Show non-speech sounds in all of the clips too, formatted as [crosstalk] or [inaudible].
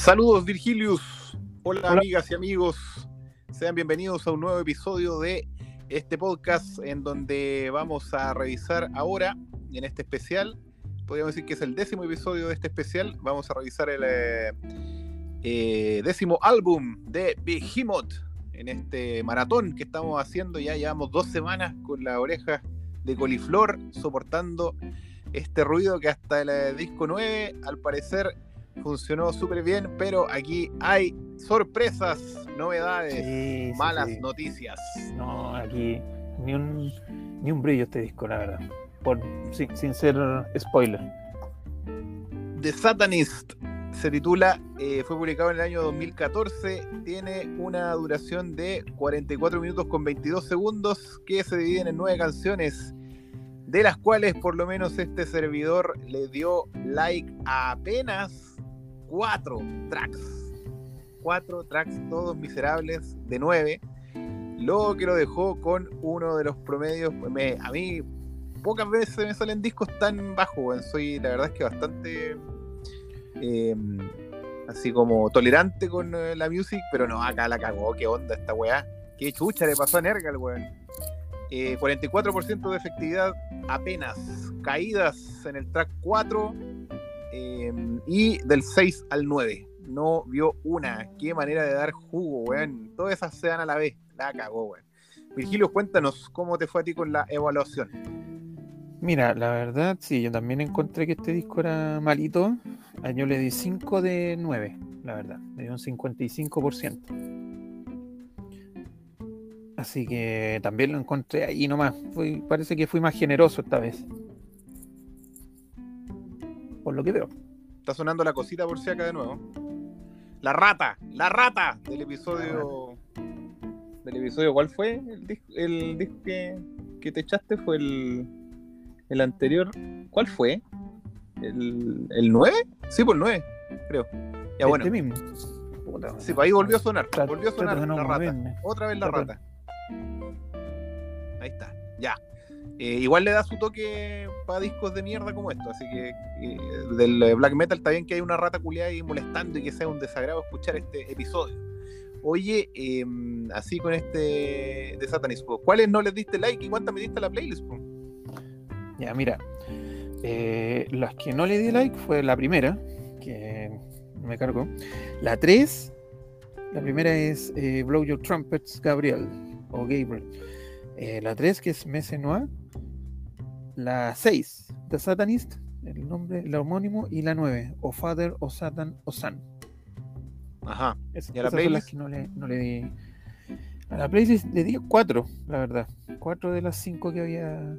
Saludos Virgilius. Hola, amigas y amigos. Sean bienvenidos a un nuevo episodio de este podcast en donde vamos a revisar ahora, en este especial, podríamos decir que es el décimo episodio de este especial, vamos a revisar el eh, eh, décimo álbum de Behemoth en este maratón que estamos haciendo. Ya llevamos dos semanas con la oreja de coliflor soportando este ruido que hasta el disco 9 al parecer funcionó súper bien, pero aquí hay sorpresas, novedades, malas noticias. No, aquí ni un, ni un brillo este disco, la verdad. Por, sin, sin ser spoiler. The Satanist se titula, eh, fue publicado en el año 2014, tiene una duración de 44 minutos con 22 segundos que se dividen en nueve canciones, de las cuales por lo menos este servidor le dio like a apenas cuatro tracks. Cuatro tracks, todos miserables, de nueve. Luego que lo dejó con uno de los promedios. Me, a mí, pocas veces me salen discos tan bajos. Soy, la verdad es que bastante. Em, así como tolerante con eh, la music, pero no, acá la cagó. ¿Qué onda esta weá? ¿Qué chucha le pasó a Nergal, weón? 44% eh, de efectividad apenas. Caídas en el track 4 Em, y del 6 al 9. No vio una. Qué manera de dar jugo, weón. Todas esas se dan a la vez. La cagó, weón. Virgilio, cuéntanos cómo te fue a ti con la evaluación. Mira, la verdad, sí, yo también encontré que este disco era malito. Yo le di 5 de 9, la verdad. Me dio un 55%. Así que también lo encontré ahí nomás. parece que fui más generoso esta vez por lo que veo. Está sonando la cosita por si acá de nuevo. La rata, la rata del episodio. Del episodio, ¿cuál fue? El disco, el disco que, te echaste fue el, el anterior. ¿Cuál fue? ¿El, el 9? Sí, por el 9, creo. Ya bueno. Este mismo. sí, pues ahí volvió a sonar. Volvió a sonar la rata. Otra vez la rata. Ahí está. Ya. Eh, igual le da su toque para discos de mierda como esto, así que eh, del black metal está bien que hay una rata culiada ahí molestando y que sea un desagrado escuchar este episodio. Oye, em, así con este de Satanismo, ¿cuáles no les diste like y cuántas me diste a la playlist? Ya, mira, eh, las que no le di like fue la primera, que me cargo. La 3, la primera es Blow Your Trumpets, Gabriel, o Gabriel. La 3, que es Messe Noir, la 6, The Satanist, el nombre, el homónimo, y la 9, O Father, O Satan, O Son. Ajá. Es, ¿Y a la playlist? que no le, no le di. A la playlist le di 4, la verdad. 4 de las 5 que había,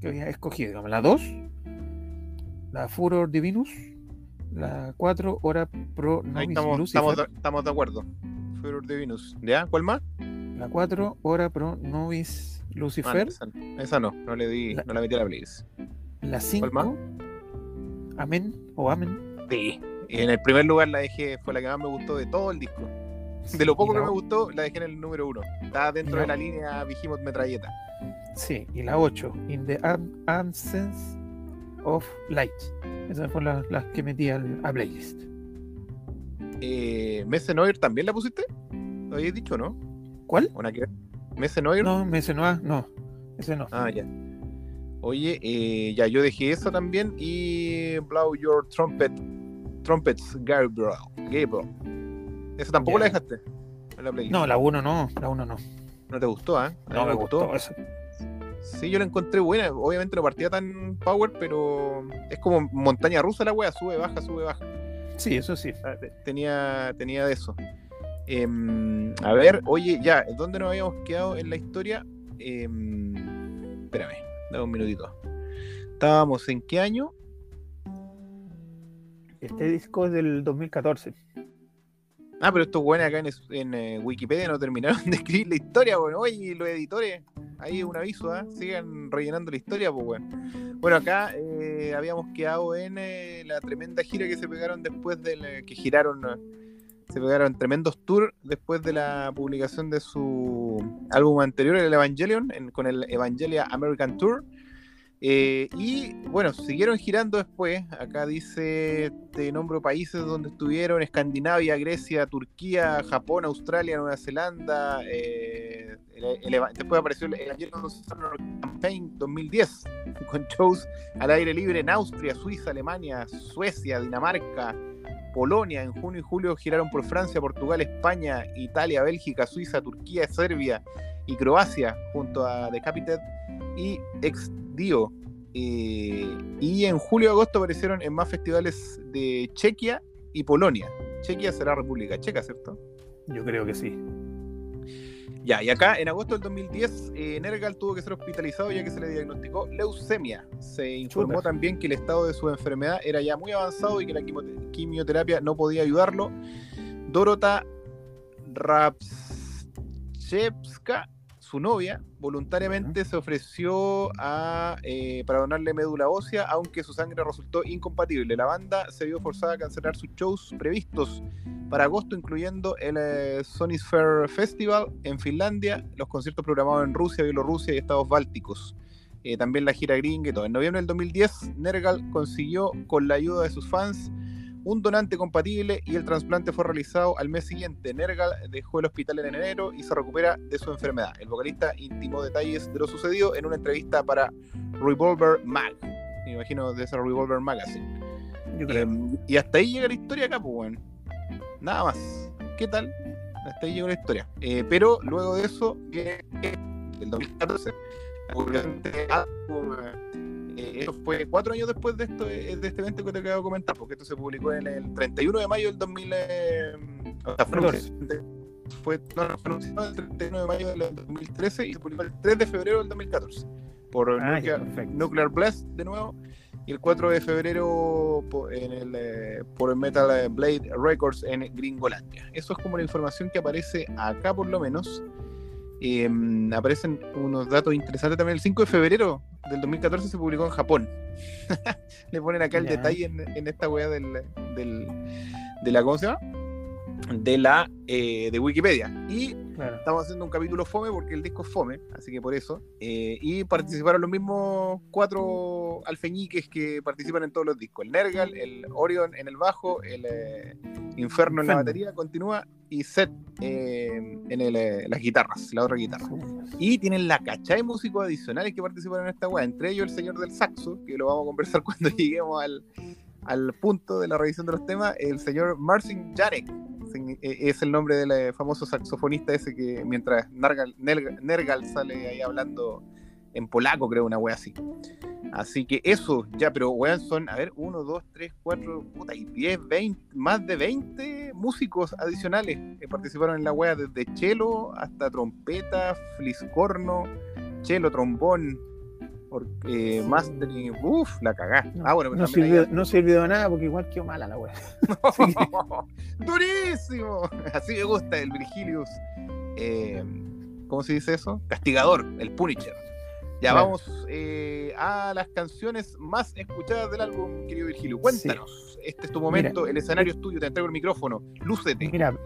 que había escogido. La 2, la Furor Divinus. La 4, Hora Pro Novis estamos, estamos, de, estamos, de acuerdo. Furor Divinus. ¿Ya? ¿Cuál más? La 4, Hora Pro Novis Lucifer. esa, no, no le di, no la metí a la playlist. La 5. Amén o Amén. Sí. Y en el primer lugar la dejé, fue la que más me gustó de todo el disco. De lo poco que me gustó, la dejé en el número 1. Estaba dentro de la línea Vigimos Metralleta. Sí, y la 8, In the Absence of Light. Esas fueron las, que metí al, a playlist. Eh, también la pusiste? ¿Lo habías dicho, no? ¿Cuál? Una que ¿Mese No, Mese no, no. Ese no. Ah, ya. Oye, eh, ya yo dejé eso también y Blow Your Trumpet, Trumpets, Gabriel. Gabriel. ¿Eso tampoco la dejaste? no, la 1 no, la 1 no. ¿No te gustó, eh? No, me, gustó. Sí, yo la encontré buena. Obviamente no partía tan power, pero es como montaña rusa la wea, sube, baja, sube, baja. Sí, eso sí. Ah, tenía, tenía de eso. Em, a ver, oye, ya, ¿dónde nos habíamos quedado en la historia? Em, espérame, dame un minutito. ¿Estábamos en qué año? Este disco es del 2014. Ah, pero estos buenos acá en, eh, Wikipedia no terminaron de escribir la historia, bueno. Oye, los editores, ahí un aviso, ¿ah? Sigan rellenando la historia, pues bueno. Bueno, acá eh, habíamos quedado en eh, la tremenda gira que se pegaron después del que giraron se pegaron tremendos tours después de la publicación de su álbum anterior, el Evangelion, con el Evangelia American Tour. Eh, y bueno, siguieron girando después. Acá dice, te nombro países donde estuvieron: Escandinavia, Grecia, Turquía, Japón, Australia, Nueva Zelanda. Eh, después apareció el Summer Campaign 2010, [laughs] con shows al aire libre en Austria, Suiza, Alemania, Suecia, Dinamarca, Polonia. En junio y julio giraron por Francia, Portugal, España, Italia, Bélgica, Suiza, Turquía, Serbia y Croacia, junto a Decapitated y Ex Dio. Eh, y en julio y agosto aparecieron en más festivales de Chequia y Polonia. Chequia será República Checa, ¿cierto? Yo creo que sí. Ya, y acá en agosto del 2010, eh, Nergal tuvo que ser hospitalizado ya que se le diagnosticó leucemia. Se informó también que el estado de su enfermedad era ya muy avanzado y que la quimioterapia no podía ayudarlo. Dorota Rapchevska su novia voluntariamente se ofreció a, eh, para donarle médula ósea, aunque su sangre resultó incompatible. La banda se vio forzada a cancelar sus shows previstos para agosto, incluyendo el eh, Sony Sphere Festival en Finlandia, los conciertos programados en Rusia, Bielorrusia y estados bálticos. Eh, también la gira gringa y todo. En noviembre del 2010, Nergal consiguió, con la ayuda de sus fans, un donante compatible y el trasplante fue realizado al mes siguiente. Nergal dejó el hospital en enero y se recupera de su enfermedad. El vocalista intimó detalles de lo sucedido en una entrevista para Revolver Mag. Me imagino de ese Revolver Magazine. Em, y hasta ahí llega la historia acá, pues bueno. Nada más. ¿Qué tal? Hasta ahí llegó la historia. Eh, pero luego de eso, el 2014, obviamente, eh, eso fue cuatro años después de esto eh, de este evento que te acabo de comentar, porque esto se publicó en el 31 de mayo del 2000. Eh, fue, no, fue anunciado el 31 de mayo del 2013 y se publicó el 3 de febrero del 2014 por ah, Nuclear, Blast de nuevo y el 4 de febrero por, en el, por el Metal Blade Records en Gringolandia. Eso es como la información que aparece acá por lo menos. Em, aparecen unos datos interesantes también. El 5 de febrero del 2014 se publicó en Japón. [laughs] Le ponen acá el detalle en, esta del, del, de la, ¿cómo se llama? De la eh, de Wikipedia. Y estamos haciendo un capítulo fome porque el disco es fome, así que por eso. Eh, y participaron los mismos cuatro alfeñiques que participan en todos los discos: el Nergal, el Orion en el bajo, el eh, Inferno en la batería, continúa, y Seth en el, las guitarras, la otra guitarra. Y tienen la cachada de músicos adicionales que participan en esta weá, entre ellos el señor del saxo, que lo vamos a conversar [laughs] cuando lleguemos al, al punto de la revisión de los temas, el señor Marcin Jarek es el nombre del eh, famoso saxofonista ese que mientras Nergal, sale ahí hablando en polaco, creo, una wea así. Así que eso, ya, pero weón, son, a ver, 1, 2, 3, 4, puta, y 10, 20, más de 20 músicos adicionales que participaron en la wea, desde cello hasta trompeta, fliscorno, cello, trombón, porque Mastering, uff, la cagá. No, ah, bueno, no, sirvió, no sirvió de nada porque igual quedó mala la wea. [laughs] [laughs] ¡Durísimo! Así me gusta el Virgilius. Eh, ¿Cómo se dice eso? Castigador, el Punisher. Ya vamos eh, a las canciones más escuchadas del álbum, querido Virgilio. Cuéntanos. Este es tu momento, el escenario es tuyo, te entrego el micrófono. Lúcete. Mira,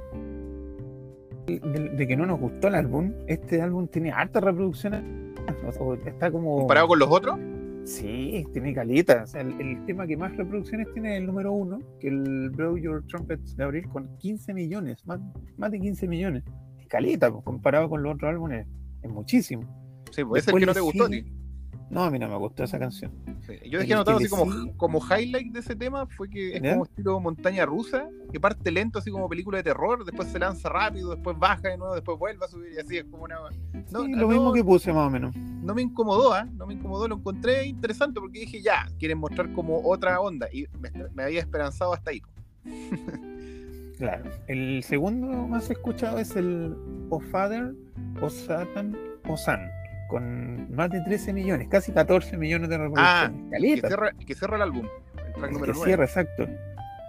de, que no nos gustó el álbum, este álbum tiene hartas reproducciones. [laughs] está como. ¿Comparado con los otros? Sí, tiene calita. el, tema que más reproducciones tiene es el número uno, que el Blow Your Trumpets de abril, con 15 millones, más, más de 15 millones. Es calita, pues, comparado con los otros álbumes, es muchísimo. Sí, pues es el que no te gustó, ti. No, a mí no me gustó esa canción. Yo dejé anotado así como, como highlight de ese tema fue que es como estilo montaña rusa, que parte lento así como película de terror, después se lanza rápido, después baja de nuevo, después vuelve a subir y así es como una... No, lo mismo que puse más o menos. No me incomodó, ¿eh? No me incomodó, lo encontré interesante porque dije, ya, quieren mostrar como otra onda y me, había esperanzado hasta ahí. [laughs] claro. El segundo más escuchado es el O Father, O Satan, O San con más de 13 millones, casi 14 millones de reproducciones. Ah, que cierra, que cierra, el álbum, el track número que cierra, exacto.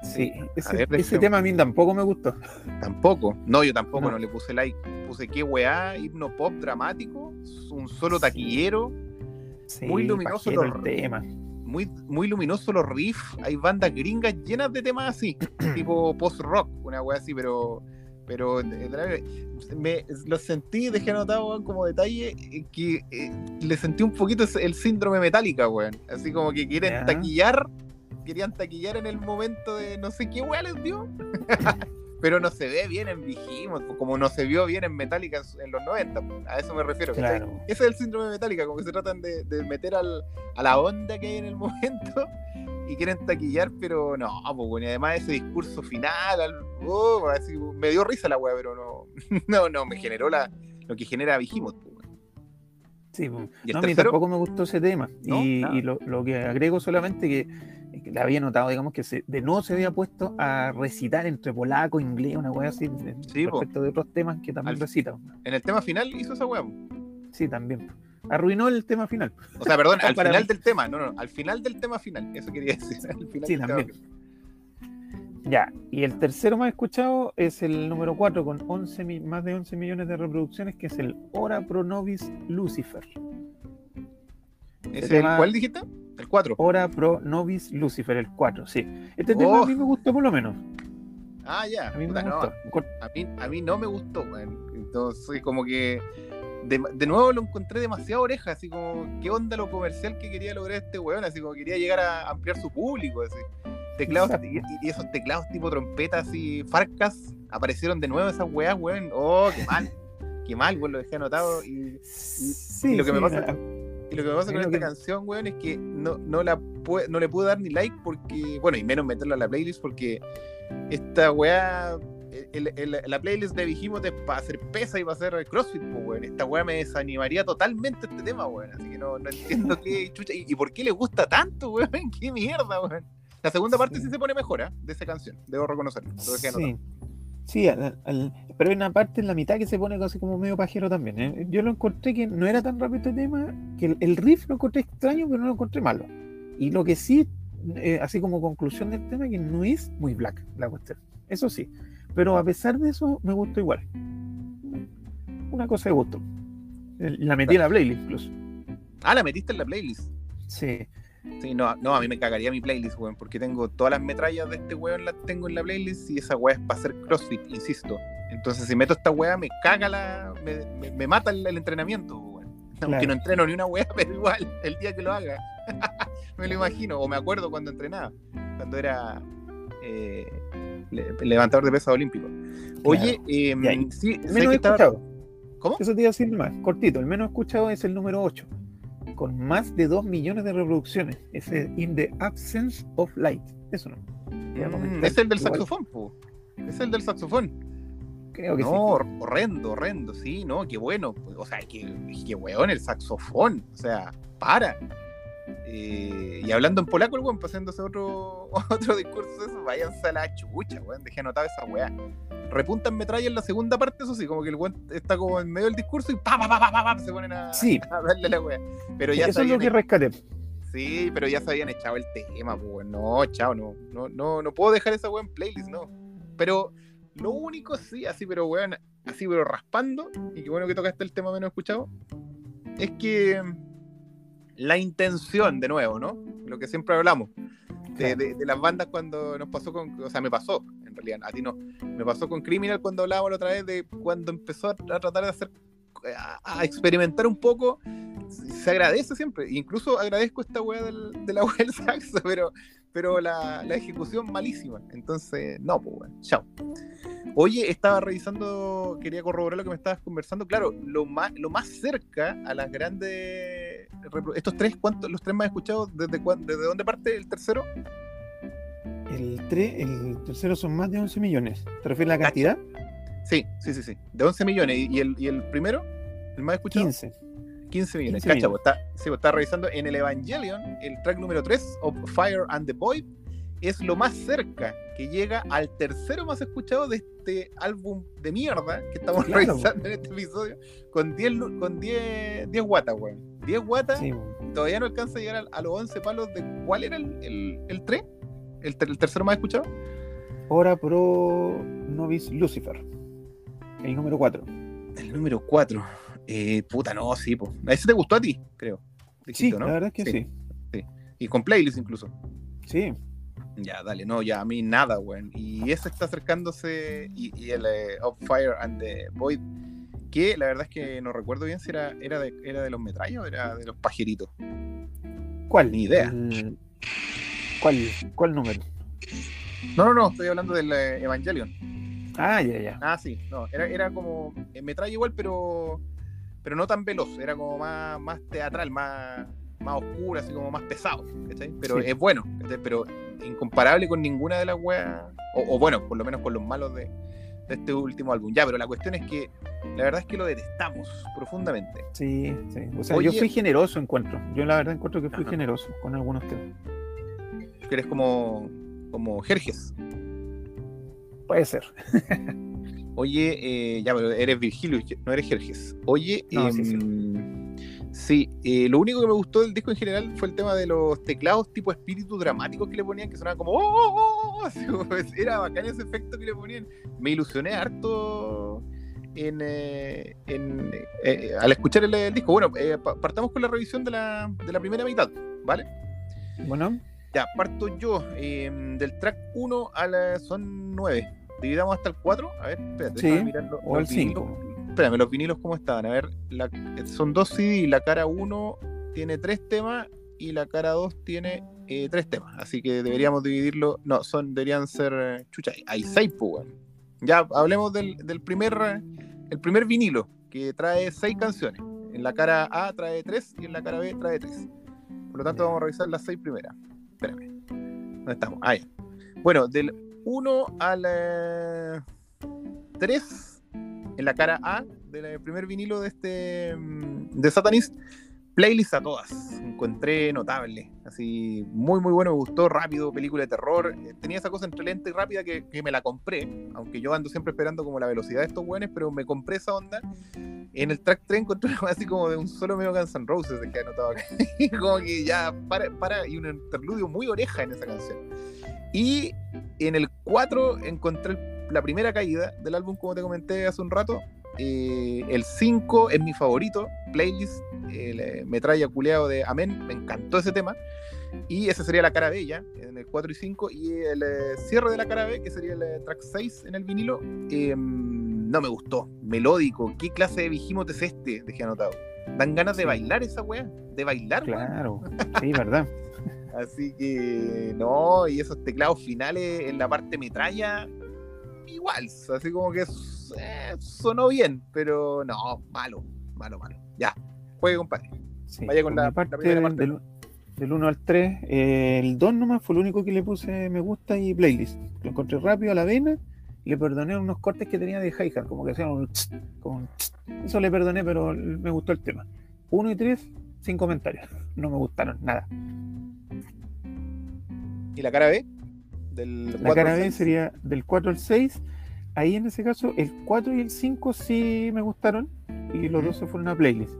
Sí, ese, tema a mí tampoco me gustó. Tampoco, no, yo tampoco no, le puse like. Puse qué weá, hipno pop dramático, un solo taquillero, muy luminoso los temas. Muy, muy luminoso los riffs. Hay bandas gringas llenas de temas así, [clears throat] tipo post-rock, una weá así, pero Pero eh, me, lo sentí, dejé anotado, weón, como detalle, eh, que eh, le sentí un poquito el síndrome metálica, weón. Así como que quieren taquillar, querían taquillar en el momento de no sé qué weón les dio. [laughs] pero no se ve bien en Vigimos, como no se vio bien en Metallica en los 90, a eso me refiero. Ese es el síndrome de Metallica, como que se tratan de, meter al, a la onda que hay en el [laughs] momento y quieren taquillar, pero no, pues y además ese discurso final, oh, me dio risa la weá, pero no, [laughs] no, no, me generó la, lo que genera Vigimos. Sí, pues. no, a mí tampoco me gustó ese tema. y, lo, lo, que agrego solamente que le había notado, digamos, que se, de nuevo se había puesto a recitar entre polaco, inglés, una wea así, respecto de otros temas que también recita. En el tema final hizo esa wea. Sí, también. Arruinó el tema final. O sea, perdón, [laughs] al final del tema, no, no, al final del tema final, eso quería decir. sí, también. Ya, y el tercero más escuchado es el número 4 con 11, más de 11 millones de reproducciones, que es el Ora Pro Novis Lucifer. ¿Es el, ¿Cuál dijiste? El 4. Hora Pro Novis Lucifer, el 4, sí. Este tema a mí me gustó por lo menos. Ah, ya. A mí, me gustó. a, mí, a mí no me gustó, Entonces, como que de, de, nuevo lo encontré demasiado oreja, así como, ¿qué onda lo comercial que quería lograr este weón? Así como quería llegar a ampliar su público, así. Teclados, y, esos teclados tipo trompetas y farcas aparecieron de nuevo esas weas, weón. Oh, qué mal. qué mal, weón, lo dejé anotado. Y, sí, lo que me pasa. Y lo que me pasa con esta canción, weón, es que no, no, la no le pude dar ni like porque, bueno, y menos meterla a la playlist porque esta weá, la playlist de Vigimos es para hacer pesa y para hacer CrossFit, pues, weón. Esta weá me desanimaría totalmente este tema, weón. Así que no, no entiendo [laughs] qué chucha. ¿Y, por qué le gusta tanto, weón? [laughs] ¿Qué mierda, weón? La segunda parte sí, se pone mejor, ¿eh? De esa canción, debo reconocerlo. Sí. Sí, pero hay una parte en la mitad que se pone casi como medio pajero también. ¿eh? Yo lo encontré que no era tan rápido este tema, que el, riff lo encontré extraño, pero no lo encontré malo. Y lo que sí, eh, así como conclusión del tema, que no es muy black la cuestión. Eso sí. Pero a pesar de eso, me gustó igual. Una cosa de gusto. La metí en la playlist incluso. Ah, la metiste en la playlist. Sí. Sí, no, no, a mí me cagaría mi playlist, weón, porque tengo todas las metrallas de este weón, las tengo en la playlist y esa weá es para hacer CrossFit, insisto. Entonces, si meto esta weá, me caga la. me, me, mata el, entrenamiento, weón. Aunque no entreno ni una weá, [laughs] pero igual, el día que lo haga. [laughs] me lo imagino, o me acuerdo cuando entrenaba, cuando era eh, levantador de pesas olímpico. Oye, eh, sí, menos escuchado. ¿Cómo? Eso te iba a decir más, cortito, el menos escuchado es el número 8 con más de 2 millones de reproducciones. Ese In the Absence of Light. Eso no. Mm, es el del saxofón, po. Es el del saxofón. Creo que no, sí. horrendo, horrendo, sí, no, qué bueno. O sea, qué, qué weón el saxofón. O sea, para. Eh, y hablando en polaco, el weón, pasándose otro, [laughs] otro discurso, eso, váyanse a la chucha, weón. Dejé anotar esa weá repuntan metralla en la segunda parte, eso sí, como que el weón está como en medio del discurso y pa, pa, pa, pa, pa, se ponen a, sí. [laughs] darle la wea. Pero ya eso es lo que rescaté. Sí, pero ya se habían echado el tema, pues no, chao, no, no, no, no puedo dejar esa weá en playlist, no. Pero lo único sí, así, pero weón, así, pero raspando, y qué bueno que tocaste el tema menos escuchado, es que la intención, de nuevo, ¿no? Lo que siempre hablamos, de, de, de, las bandas cuando nos pasó con, o sea, me pasó, realidad, a ti no. Me pasó con Criminal cuando hablábamos la otra vez de cuando empezó a, tratar de hacer, a, experimentar un poco, se agradece siempre. Incluso agradezco esta weá del, de la weá del saxo, pero, pero la, la, ejecución malísima. Entonces, no, pues bueno, chao. Oye, estaba revisando, quería corroborar lo que me estabas conversando. Claro, lo más, lo más cerca a las grandes. Estos tres, ¿cuántos? Los tres más escuchados, ¿desde, desde dónde parte el tercero? El, el tercero son más de 11 millones. ¿Te refieres a la cantidad? Sí, sí, sí, sí. De 11 millones. ¿Y el, y el primero? ¿El más escuchado? 15. 15 millones. Cacha, Está, sí, está revisando en el Evangelion, el track número 3, of Fire and the Void, es lo más cerca que llega al tercero más escuchado de este álbum de mierda que estamos revisando en este episodio, con 10 con 10, 10 guatas, weón. 10 guatas, todavía no alcanza a llegar a, los 11 palos de cuál era el, el, el 3 el, tercero más escuchado. Hora Pro Novis Lucifer. El número 4. El número 4. Eh, puta, no, sí, pues. Ese te gustó a ti, creo. sí, la verdad es que sí. sí. Y con playlist incluso. Sí. Ya, dale, no, ya a mí nada, weón. Y ese está acercándose, y, y el eh, Up Fire and the Void, que la verdad es que no recuerdo bien si era, era, de, era de los metrallas o era de los pajeritos. ¿Cuál? Ni idea. ¿Cuál, ¿Cuál número? No, no, no, estoy hablando del eh, Evangelion. Ah, ya, ya. Ah, sí, no, era, era como eh, metralla igual, pero pero no tan veloz, era como más, más teatral, más, más oscuro, así como más pesado, ¿cachai? Pero Sí. es bueno, ¿cachai? Pero incomparable con ninguna de las weas, o, o bueno, por lo menos con los malos de, de este último álbum. Ya, pero la cuestión es que la verdad es que lo detestamos profundamente. Sí, sí. O sea, Oye- yo fui generoso, encuentro. Yo la verdad encuentro que fui Ajá. generoso con algunos temas. Que eres como, como Jerjes. Puede ser. [laughs] Oye, eh, ya, pero eres Virgilio, no eres Jerjes. Oye, No, sí, em, sí, eh, lo único que me gustó del disco en general fue el tema de los teclados tipo espíritu dramáticos que le ponían, que sonaban como "Oh, oh, oh", [laughs] como, era bacán ese efecto que le ponían. Me ilusioné harto en, eh, en, eh, eh, al escuchar el, el disco. Bueno, eh, pa- partamos con la revisión de la, de la primera mitad, ¿vale? Bueno, Ya, parto yo. eh, del track 1 a la. Son 9. Dividamos hasta el 4. A ver, espérate, Sí, déjame mirar los- o vinilos. 5. Espérame, los vinilos, ¿cómo estaban? A ver, son dos CD. La cara 1 tiene 3 temas y la cara 2 tiene 3 temas. Así que deberíamos dividirlo. No, son deberían ser. eh, Chucha, hay 6, pues. Ya, hablemos del, del primer. eh, El primer vinilo, que trae 6 canciones. En la cara A trae 3 y en la cara B trae 3. Por lo tanto, vamos a revisar las 6 primeras. Espérame. ¿Dónde estamos? Ah, ya. Bueno, del 1 al 3, en la cara A del primer vinilo de este mm, de Satanist, playlist a todas. Encontré notable. Así, muy, muy bueno. Me gustó. Rápido, película de terror. Eh, Tenía esa cosa entre lenta y rápida que, que me la compré. Aunque yo ando siempre esperando como la velocidad de estos buenos, pero me compré esa onda. En el track 3 encontré una [laughs] así como de un solo medio Guns N' Roses que he anotado acá. [laughs] como que ya para, para, y un interludio muy oreja en esa canción. Y en el 4 encontré el- la primera caída del álbum, como te comenté hace un rato. Eh, el 5 es mi favorito, playlist, el eh, metralla culeado de Amén, me encantó ese tema. Y esa sería la cara B ya, en el 4 y 5. Y el eh, cierre de la cara B, que sería el eh, track 6 en el vinilo, eh, no me gustó. Melódico, ¿qué clase de Vigimote es este? Dejé anotado. Dan ganas de bailar esa weá, de bailar, weá. claro. Sí, verdad. [laughs] Así que no, y esos teclados finales en la parte metralla, igual, así como que eh, sonó bien, pero no, malo, malo, malo. Ya, juegue, compadre. Sí. Vaya con la- parte, la primera parte. del, del 1 al 3, eh, el 2 nomás fue el único que le puse me gusta y playlist. Lo encontré rápido a la vena le perdoné unos cortes que tenía de hi-hat, como que hacían un tss, como un tss. Eso le perdoné, pero me gustó el tema. 1 y 3, sin comentarios. [laughs] No me gustaron nada. ¿Y la cara B? Del La 4 cara B 6. sería del 4 al 6. Ahí en ese caso, el 4 y el 5 sí me gustaron y los dos se fueron a playlist.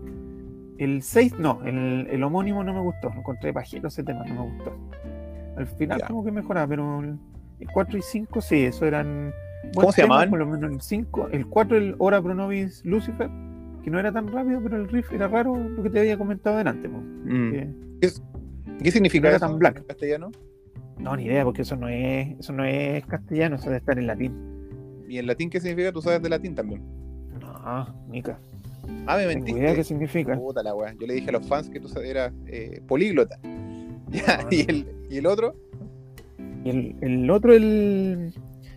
El 6 no, el, el homónimo no me gustó. Lo encontré bajito ese tema, no me gustó. Al final Ya. como que mejoraba, pero el, el 4 y 5 sí, eso eran. ¿Cómo se llamaban? Por lo menos el 5, el 4 el Hora Pronovis Lucifer, que no era tan rápido, pero el riff era raro, lo que te había comentado delante. Mm. que- ¿Qué significa no era eso tan black. en castellano? No, ni idea, porque eso no es, eso no es castellano, eso debe estar en latín. ¿Y en latín qué significa? Tú sabes de latín también. No, Mica. Ah, me mentiste. idea qué significa. Puta la weá. Yo le dije a los fans que tú eras eh, políglota. [laughs] Ya, No, ¿y, el, ¿Y el otro? Y el, el otro, el,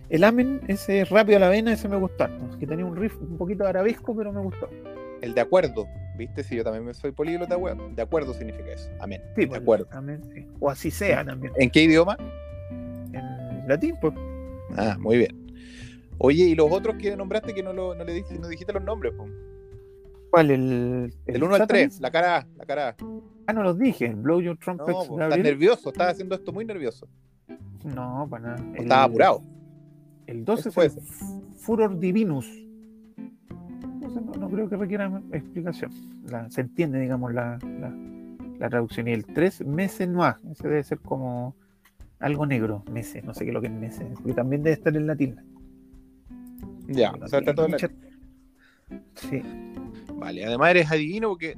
el Amen, ese rápido a la vena, ese me gustó. Que tenía un riff un poquito arabesco, pero me gustó. El de acuerdo. ¿Viste? Si yo también me soy políglota, weón. De acuerdo significa eso. Amén. Sí, de acuerdo. Amen, sí. O así sea también. ¿En qué idioma? En latín, pues. Ah, muy bien. Oye, ¿y los otros que nombraste que no, lo, no le dijiste, no dijiste los nombres? ¿Cuál? El, El 1 al 3, Satanist? la cara A, la cara A. Ah, no los dije. el Blow Your No, Trumpets. po, estás nervioso, estás haciendo esto muy nervioso. No, para nada. Estás apurado. El 12 Ese fue. Furor Divinus. No, sé, no, no creo que requiera explicación. La- se entiende, digamos, la, la, la traducción. Y el 3, Mese Noir. Ese debe ser como algo negro. Mese, no sé qué es lo que es Mese. Porque también debe estar en latín. Ya, o sea, está todo en mucha-. Sí, Vale, además eres adivino porque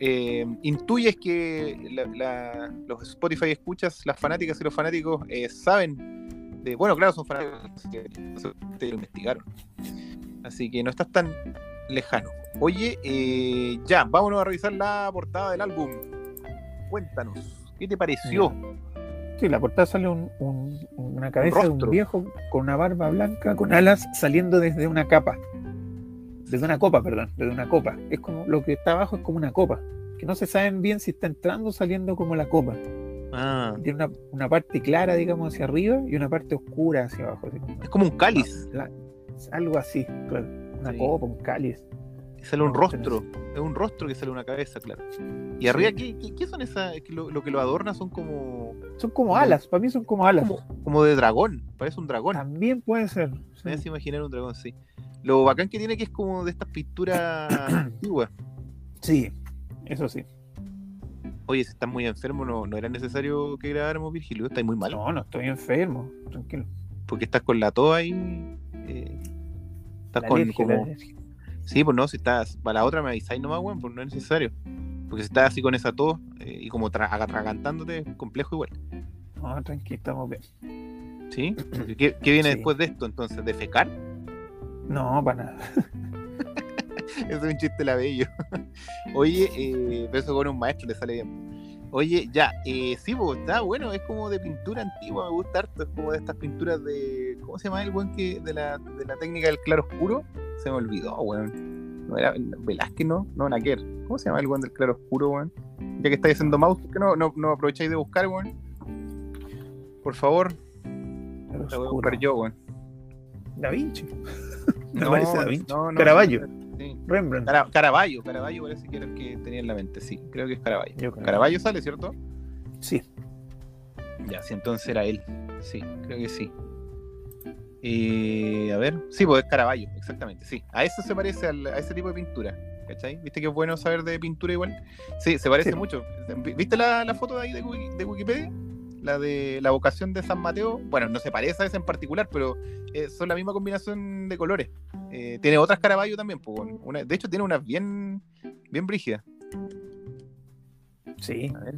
eh, intuyes que la- la- los Spotify escuchas, las fanáticas y los fanáticos eh, saben de. Bueno, claro, son fanáticos que te lo investigaron. Así que no estás tan lejano. Oye, eh, ya, vámonos a revisar la portada del álbum. Cuéntanos, ¿qué te pareció? Sí, la portada sale un- un- una cabeza de un viejo con una barba blanca, con alas, saliendo desde una capa. Desde una copa, perdón, desde una copa. Es como lo que está abajo es como una copa. Que no se saben bien si está entrando o saliendo como la copa. Ah, Tiene una, una parte clara, digamos, hacia arriba y una parte oscura hacia abajo. así como- es como un cáliz. la- algo así, claro. Una Sí. copa, un cáliz. Sale un rostro. Es un rostro que sale una cabeza, claro. Y arriba, ¿qué, qué, qué son esas? lo, lo que lo adorna son como, Son como alas, para mí son como alas. como, como de dragón. Parece un dragón. También puede ser. sí. Me hace imaginar un dragón, sí. Lo bacán que tiene que es como de estas pinturas [coughs] antiguas. Sí, eso sí. Oye, si estás muy enfermo, no, no era necesario que grabáramos Virgilio. Estás muy mal. No, no estoy enfermo, tranquilo. Porque estás con la tos ahí. eh, estás La con. alergia, como-. Sí, pues no, si estás. Para la otra me avisáis nomás, weón, pues no es necesario. Porque si estás así con esa tos eh, y como tra- atragantándote, complejo igual. No, tranquilo, estamos bien. ¿Sí? ¿Qué, qué viene Sí. después de esto entonces? ¿De fecar? No, para nada. [laughs] Eso es un chiste labello. [laughs] Oye, eh, pero eso con un maestro le sale bien. Oye, ya, eh, sí, pues está bueno, es como de pintura antigua, me gusta harto, es como de estas pinturas de. ¿Cómo se llama el buen que. de la, de la técnica del claro oscuro? Se me olvidó, weón. No era Velázquez, ¿no? No, Naquer. ¿Cómo se llama el buen del claro oscuro, weón? Ya que estáis haciendo mouse, ¿por qué no, no, no aprovecháis de buscar, weón? Por favor, Pero la voy a buscar yo, weón. Da Vinci. [laughs] Parece Da Vinci. no, no, Caravaggio. Sí. Rembrandt. Cara- Caravaggio, Caravaggio parece que era el que tenía en la mente, sí, creo que es Caravaggio. Caravaggio sale, ¿cierto? Sí. Ya, sí, entonces era él. Sí, creo que sí. Eh, a ver, sí, pues es Caravaggio, exactamente, sí. A eso se parece al- a ese tipo de pintura, ¿cachai? ¿Viste que es bueno saber de pintura igual? Sí, se parece Sí. mucho. ¿Viste la, la foto de ahí de, de Wikipedia? La de la vocación de San Mateo. Bueno, no se parece a esa en particular, pero eh, son la misma combinación de colores. Eh, tiene otras Caravaggio también, pues, una- de hecho tiene unas bien, bien brígidas. Sí, A ver,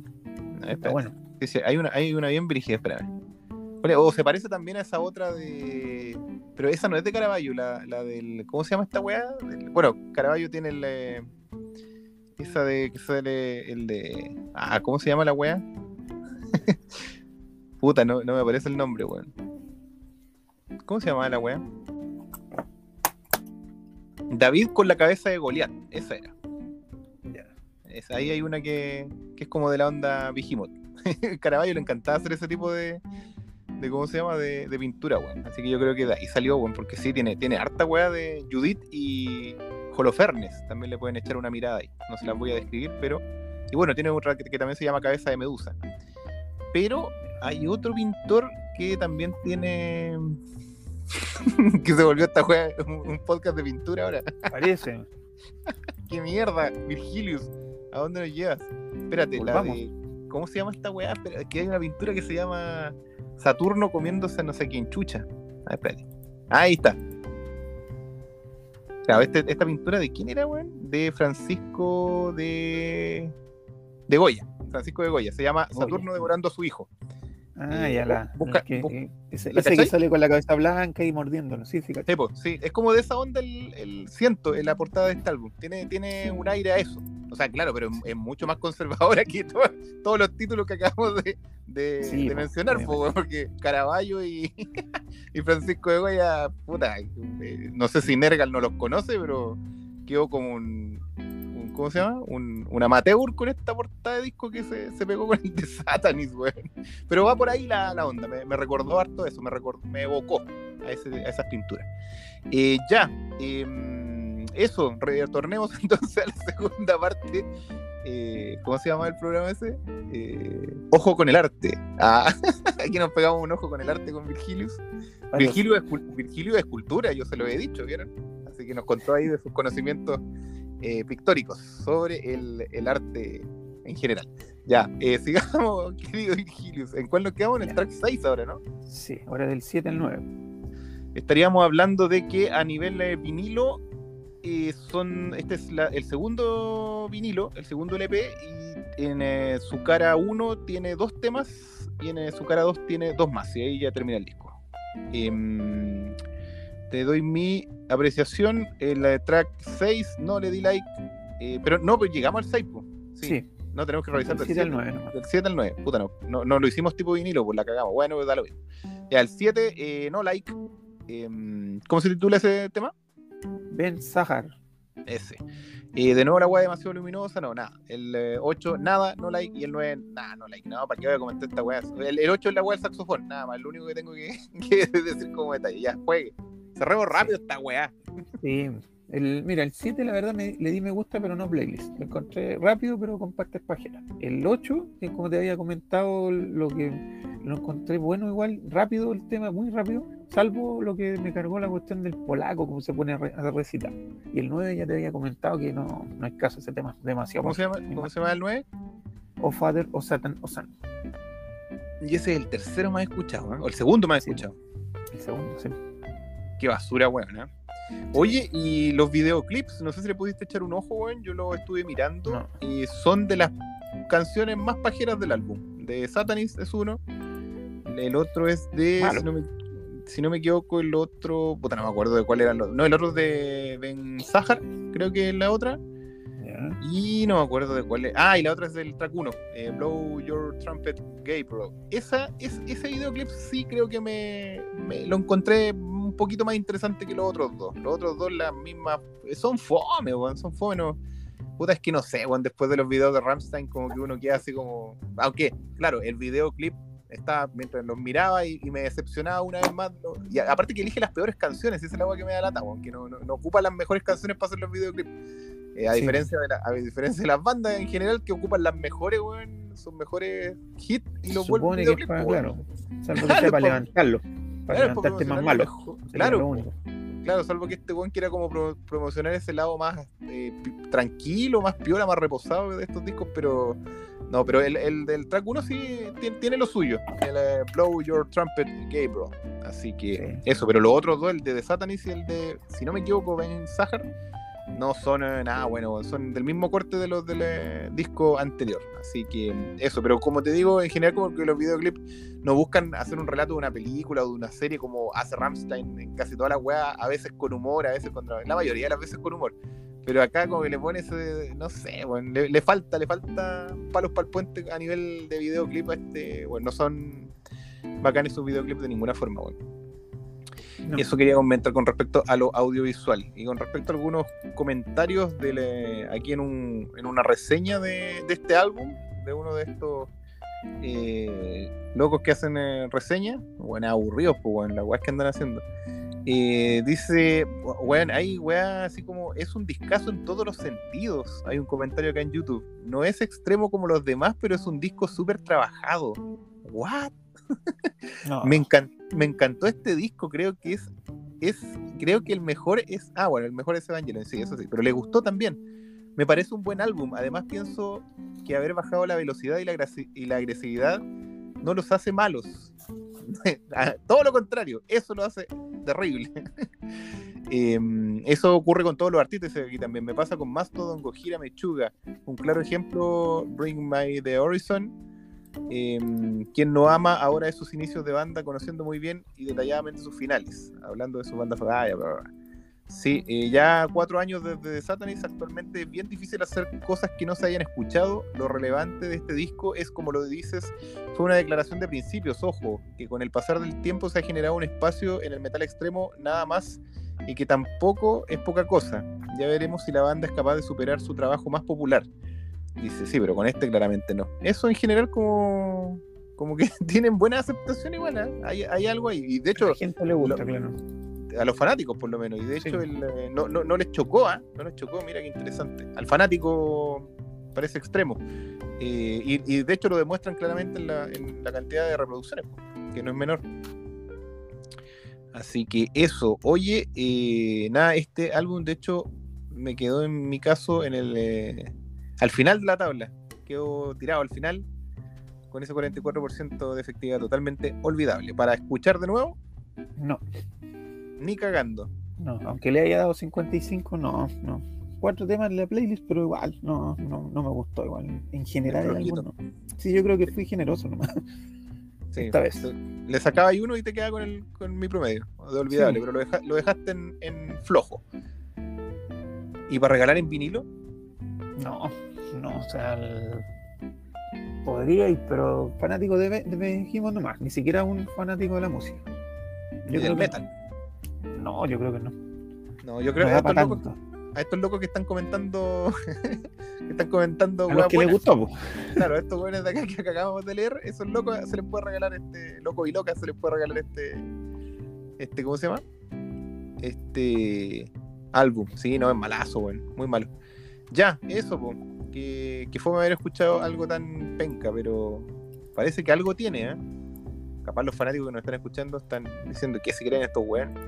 a ver, está bueno. Sí, sí, hay una, hay una bien brígida. Ole, O se parece también a esa otra de. Pero esa no es de Caravaggio, la, la del. ¿Cómo se llama esta weá? Del- Bueno, Caravaggio tiene el. eh, Esa de. que sale el de. Ah, ¿cómo se llama la weá? [laughs] Puta, no, no me aparece el nombre, weón. ¿Cómo se llama la weá? David con la cabeza de Goliat, esa era. Es- ahí hay una que, que es como de la onda Vigimot. [laughs] Caravaggio le encantaba hacer ese tipo de, de ¿cómo se llama? De, de pintura, weón. Así que yo creo que de ahí salió, weón, porque sí, tiene, tiene harta weá de Judith y Holofernes. También le pueden echar una mirada ahí. No se las voy a describir, pero... Y bueno, tiene otra que, que también se llama Cabeza de Medusa. Pero hay otro pintor que también tiene... [laughs] que se volvió esta weá un, podcast de pintura ahora. Parece. [laughs] ¡Qué mierda! Virgilius, ¿a dónde nos llevas? Espérate, la de. ¿Cómo se llama esta weá? Espera, que hay una pintura que se llama Saturno comiéndose a no sé quién chucha. Ah, espérate. Ah, ahí está. Claro, este- esta pintura de quién era, weón? De Francisco de. de Goya. Francisco de Goya. Se llama Goya. Saturno devorando a su hijo. Ah, ya la. busca- que- eh, ese ¿la ese que sale con la cabeza blanca y mordiéndolo. Sí, fíjate. Sí, po, sí, es como de esa onda el, el siento en la portada de este álbum. Tiene, tiene un aire a eso. O sea, claro, pero es, es mucho más conservadora que to- todos los títulos que acabamos de, de- Sí, de po, mencionar, po, porque Caravaggio y, [laughs] y Francisco de Goya, puta, eh, no sé si Nergal no los conoce, pero quedó como un- ¿cómo se llama? Un, un amateur con esta portada de disco que se, se pegó con el de Satanis, weón. Pero va por ahí la, la onda, me, me recordó harto eso, me, recordó, me evocó a, ese- a esas pinturas. Eh, ya, em, eso, retornemos [laughs] entonces a la segunda parte. Eh, ¿Cómo se llama el programa ese? Eh, ojo con el arte. Ah, [laughs] aquí nos pegamos un ojo con el arte con Virgilius. Virgilio es, Virgilio es cultura, yo se lo he dicho, ¿vieron? Así que nos contó ahí de sus conocimientos eh, pictóricos sobre el, el arte en general. Ya, eh, [laughs] sigamos, querido Virgilius. ¿En cuál nos quedamos? En el track 6 ahora, ¿no? Sí, ahora del 7 al 9. Estaríamos hablando de que a nivel vinilo eh, son, este es la- el segundo vinilo, el segundo LP, y en eh, su cara 1 tiene dos temas, y en eh, su cara 2 tiene dos más, y ahí ya termina el disco. Te doy mi apreciación, el eh, track 6 no le di like, eh, pero no, pues llegamos al 6, po. sí, Sí, no tenemos que revisar del del 7 al 7. 9 nomás. Del 7 al 9, puta, no, no, no lo hicimos tipo vinilo, pues la cagamos. Bueno, pues da lo mismo. Ya, el 7, eh, no like. Em, ¿Cómo se titula ese tema? Ben Sahar. Ese. Eh, de nuevo la weá demasiado luminosa, no, nada. El 8, nada, no like. Y el 9, nada, no like. No, ¿para qué voy a comentar esta weá? El, el 8 es la weá del saxofón, nada más. Lo único que tengo que, [laughs] que decir como detalle. Ya, juegue. Cerremos rápido esta weá. Sí. El, mira, el 7 la verdad me, le di me gusta, pero no playlist. Lo encontré rápido, pero con partes pajeras. El 8, que como te había comentado, lo que lo encontré bueno igual, rápido el tema, muy rápido, salvo lo que me cargó la cuestión del polaco, como se pone a, re- a recitar. Y el 9 ya te había comentado que no, no hay caso ese tema, demasiado. ¿Cómo se llama, cómo se llama el 9? O Father, o Satan, o San. Y ese es el tercero más escuchado, ¿eh? O el segundo más Sí. escuchado. El segundo, sí. Qué basura, weón, ¿eh? Oye, y los videoclips, no sé si le pudiste echar un ojo, weón. Yo lo estuve mirando No. y son de las canciones más pajeras del álbum. De Satanist es uno. El otro es de. Malo. Si no, me, si no me equivoco, el otro. Puta, no me acuerdo de cuál era el otro. No, el otro es de Ben Sahar, creo que es la otra. Ya. Y no me acuerdo de cuál es. Ah, y la otra es del track 1, eh, Blow Your Trumpet Gay Bro. Esa, es, ese videoclip sí creo que me, me lo encontré un poquito más interesante que los otros dos. Los otros dos, las mismas. Son fome, weón, son fome, no. Puta, es que no sé, weón, después de los videos de Ramstein, como que uno queda así como. Aunque, claro, el videoclip estaba mientras los miraba y, y me decepcionaba una vez más. ¿no? Y a- aparte que elige las peores canciones, esa es la weá que me da lata, weón, que no, no, no ocupa las mejores canciones para hacer los videoclips. Eh, a, Sí. diferencia de la- a diferencia de las bandas en general que ocupan las mejores, weón, sus mejores hits y los vuelven que videoclips, para, claro, salvo que [laughs] sea para pa- levantarlo, para Claro, levantarte más malo. mejor. Claro, salvo que este weón quiera como pro- promocionar ese lado más eh, tranquilo, más piola, más reposado de estos discos, pero no, pero el, el del track 1 sí tiene, tiene lo suyo, el Blow Your Trumpet Bro. Así que Sí. eso, pero los otros dos, el de The Satanist y el de, si no me equivoco, Ben Sahar, no son eh, nada bueno, son del mismo corte de los del eh, disco anterior. Así que eso, pero como te digo, en general como que los videoclips no buscan hacer un relato de una película o de una serie como hace Ramstein en casi todas las weas, a veces con humor, a veces con la mayoría de las veces con humor. Pero acá como que le pone ese, no sé, bueno, le, le falta, le falta palos para el puente a nivel de videoclip a este, bueno, no son bacanes sus videoclips de ninguna forma, bueno. No. Eso quería comentar con respecto a lo audiovisual. Y con respecto a algunos comentarios de le- aquí en, un- en una reseña de, de este álbum, de uno de estos eh, locos que hacen eh, reseñas, bueno, aburridos, pues, bueno, las weas que andan haciendo. Eh, dice, weón, hay weá así como, es un discazo en todos los sentidos. Hay un comentario acá en YouTube. No es extremo como los demás, pero es un disco súper trabajado. ¿What? No. [laughs] Me, encan- me encantó este disco, creo que es, es, creo que el mejor es, ah, bueno, el mejor es Evangelion, sí, eso sí, pero le gustó también. Me parece un buen álbum, además pienso que haber bajado la velocidad y la, agresividad no los hace malos. [laughs] Todo lo contrario, eso lo hace terrible. [laughs] Em, eso ocurre con todos los artistas aquí también. Me pasa con Mastodon, Gojira, Mechuga. Un claro ejemplo, Bring My The Horizon. Em, quien no ama ahora es sus inicios de banda, conociendo muy bien y detalladamente sus finales. Hablando de su banda. Sí, eh, ya cuatro años desde The Satanist, actualmente es bien difícil hacer cosas que no se hayan escuchado. Lo relevante de este disco es, como lo dices, fue una declaración de principios, ojo, que con el pasar del tiempo se ha generado un espacio en el metal extremo nada más y que tampoco es poca cosa. Ya veremos si la banda es capaz de superar su trabajo más popular. Dice, sí, pero con este claramente no. Eso en general como, como que [laughs] tienen buena aceptación ¿eh? hay, hay algo ahí. Y de A hecho, la gente le gusta, lo- claro. a los fanáticos por lo menos. Y de Sí. hecho el, eh, no, no, no les chocó, ¿ah? No les chocó, mira qué interesante. Al fanático parece extremo. Eh, y, y de hecho lo demuestran claramente en la, en la cantidad de reproducciones, que no es menor. Así que eso, oye, eh, nada, este álbum de hecho me quedó en mi caso en el eh, al final de la tabla. Quedó tirado al final con ese 44% de efectividad totalmente olvidable. Para escuchar de nuevo, No, ni cagando. No, aunque le haya dado 55, no, no. Cuatro temas en la playlist, pero igual, no, no, no me gustó igual. En general, el no. Sí, yo creo que fui generoso nomás. Sí, Esta vez. Le sacaba ahí uno y te quedaba con, el, con mi promedio, de olvidable, Sí. pero lo, deja- lo dejaste en, en flojo. ¿Y para regalar en vinilo? No, no, o sea, el- podría ir, pero fanático de, de Behemoth nomás, ni siquiera un fanático de la música. ¿Y del que- metal? No, yo creo que no. No, yo creo No que estos, locos, a estos locos que están comentando, [laughs] que están comentando, A los que les gustó, claro, a estos buenos de acá que acabamos de leer, esos locos se les puede regalar este, loco y loca, se les puede regalar este, este, ¿cómo se llama? Este álbum, sí, no, es malazo, weón, muy malo. Ya, eso, po, que, que fue haber escuchado algo tan penca, pero parece que algo tiene, ¿eh? Capaz los fanáticos que nos están escuchando están diciendo que se creen estos weones.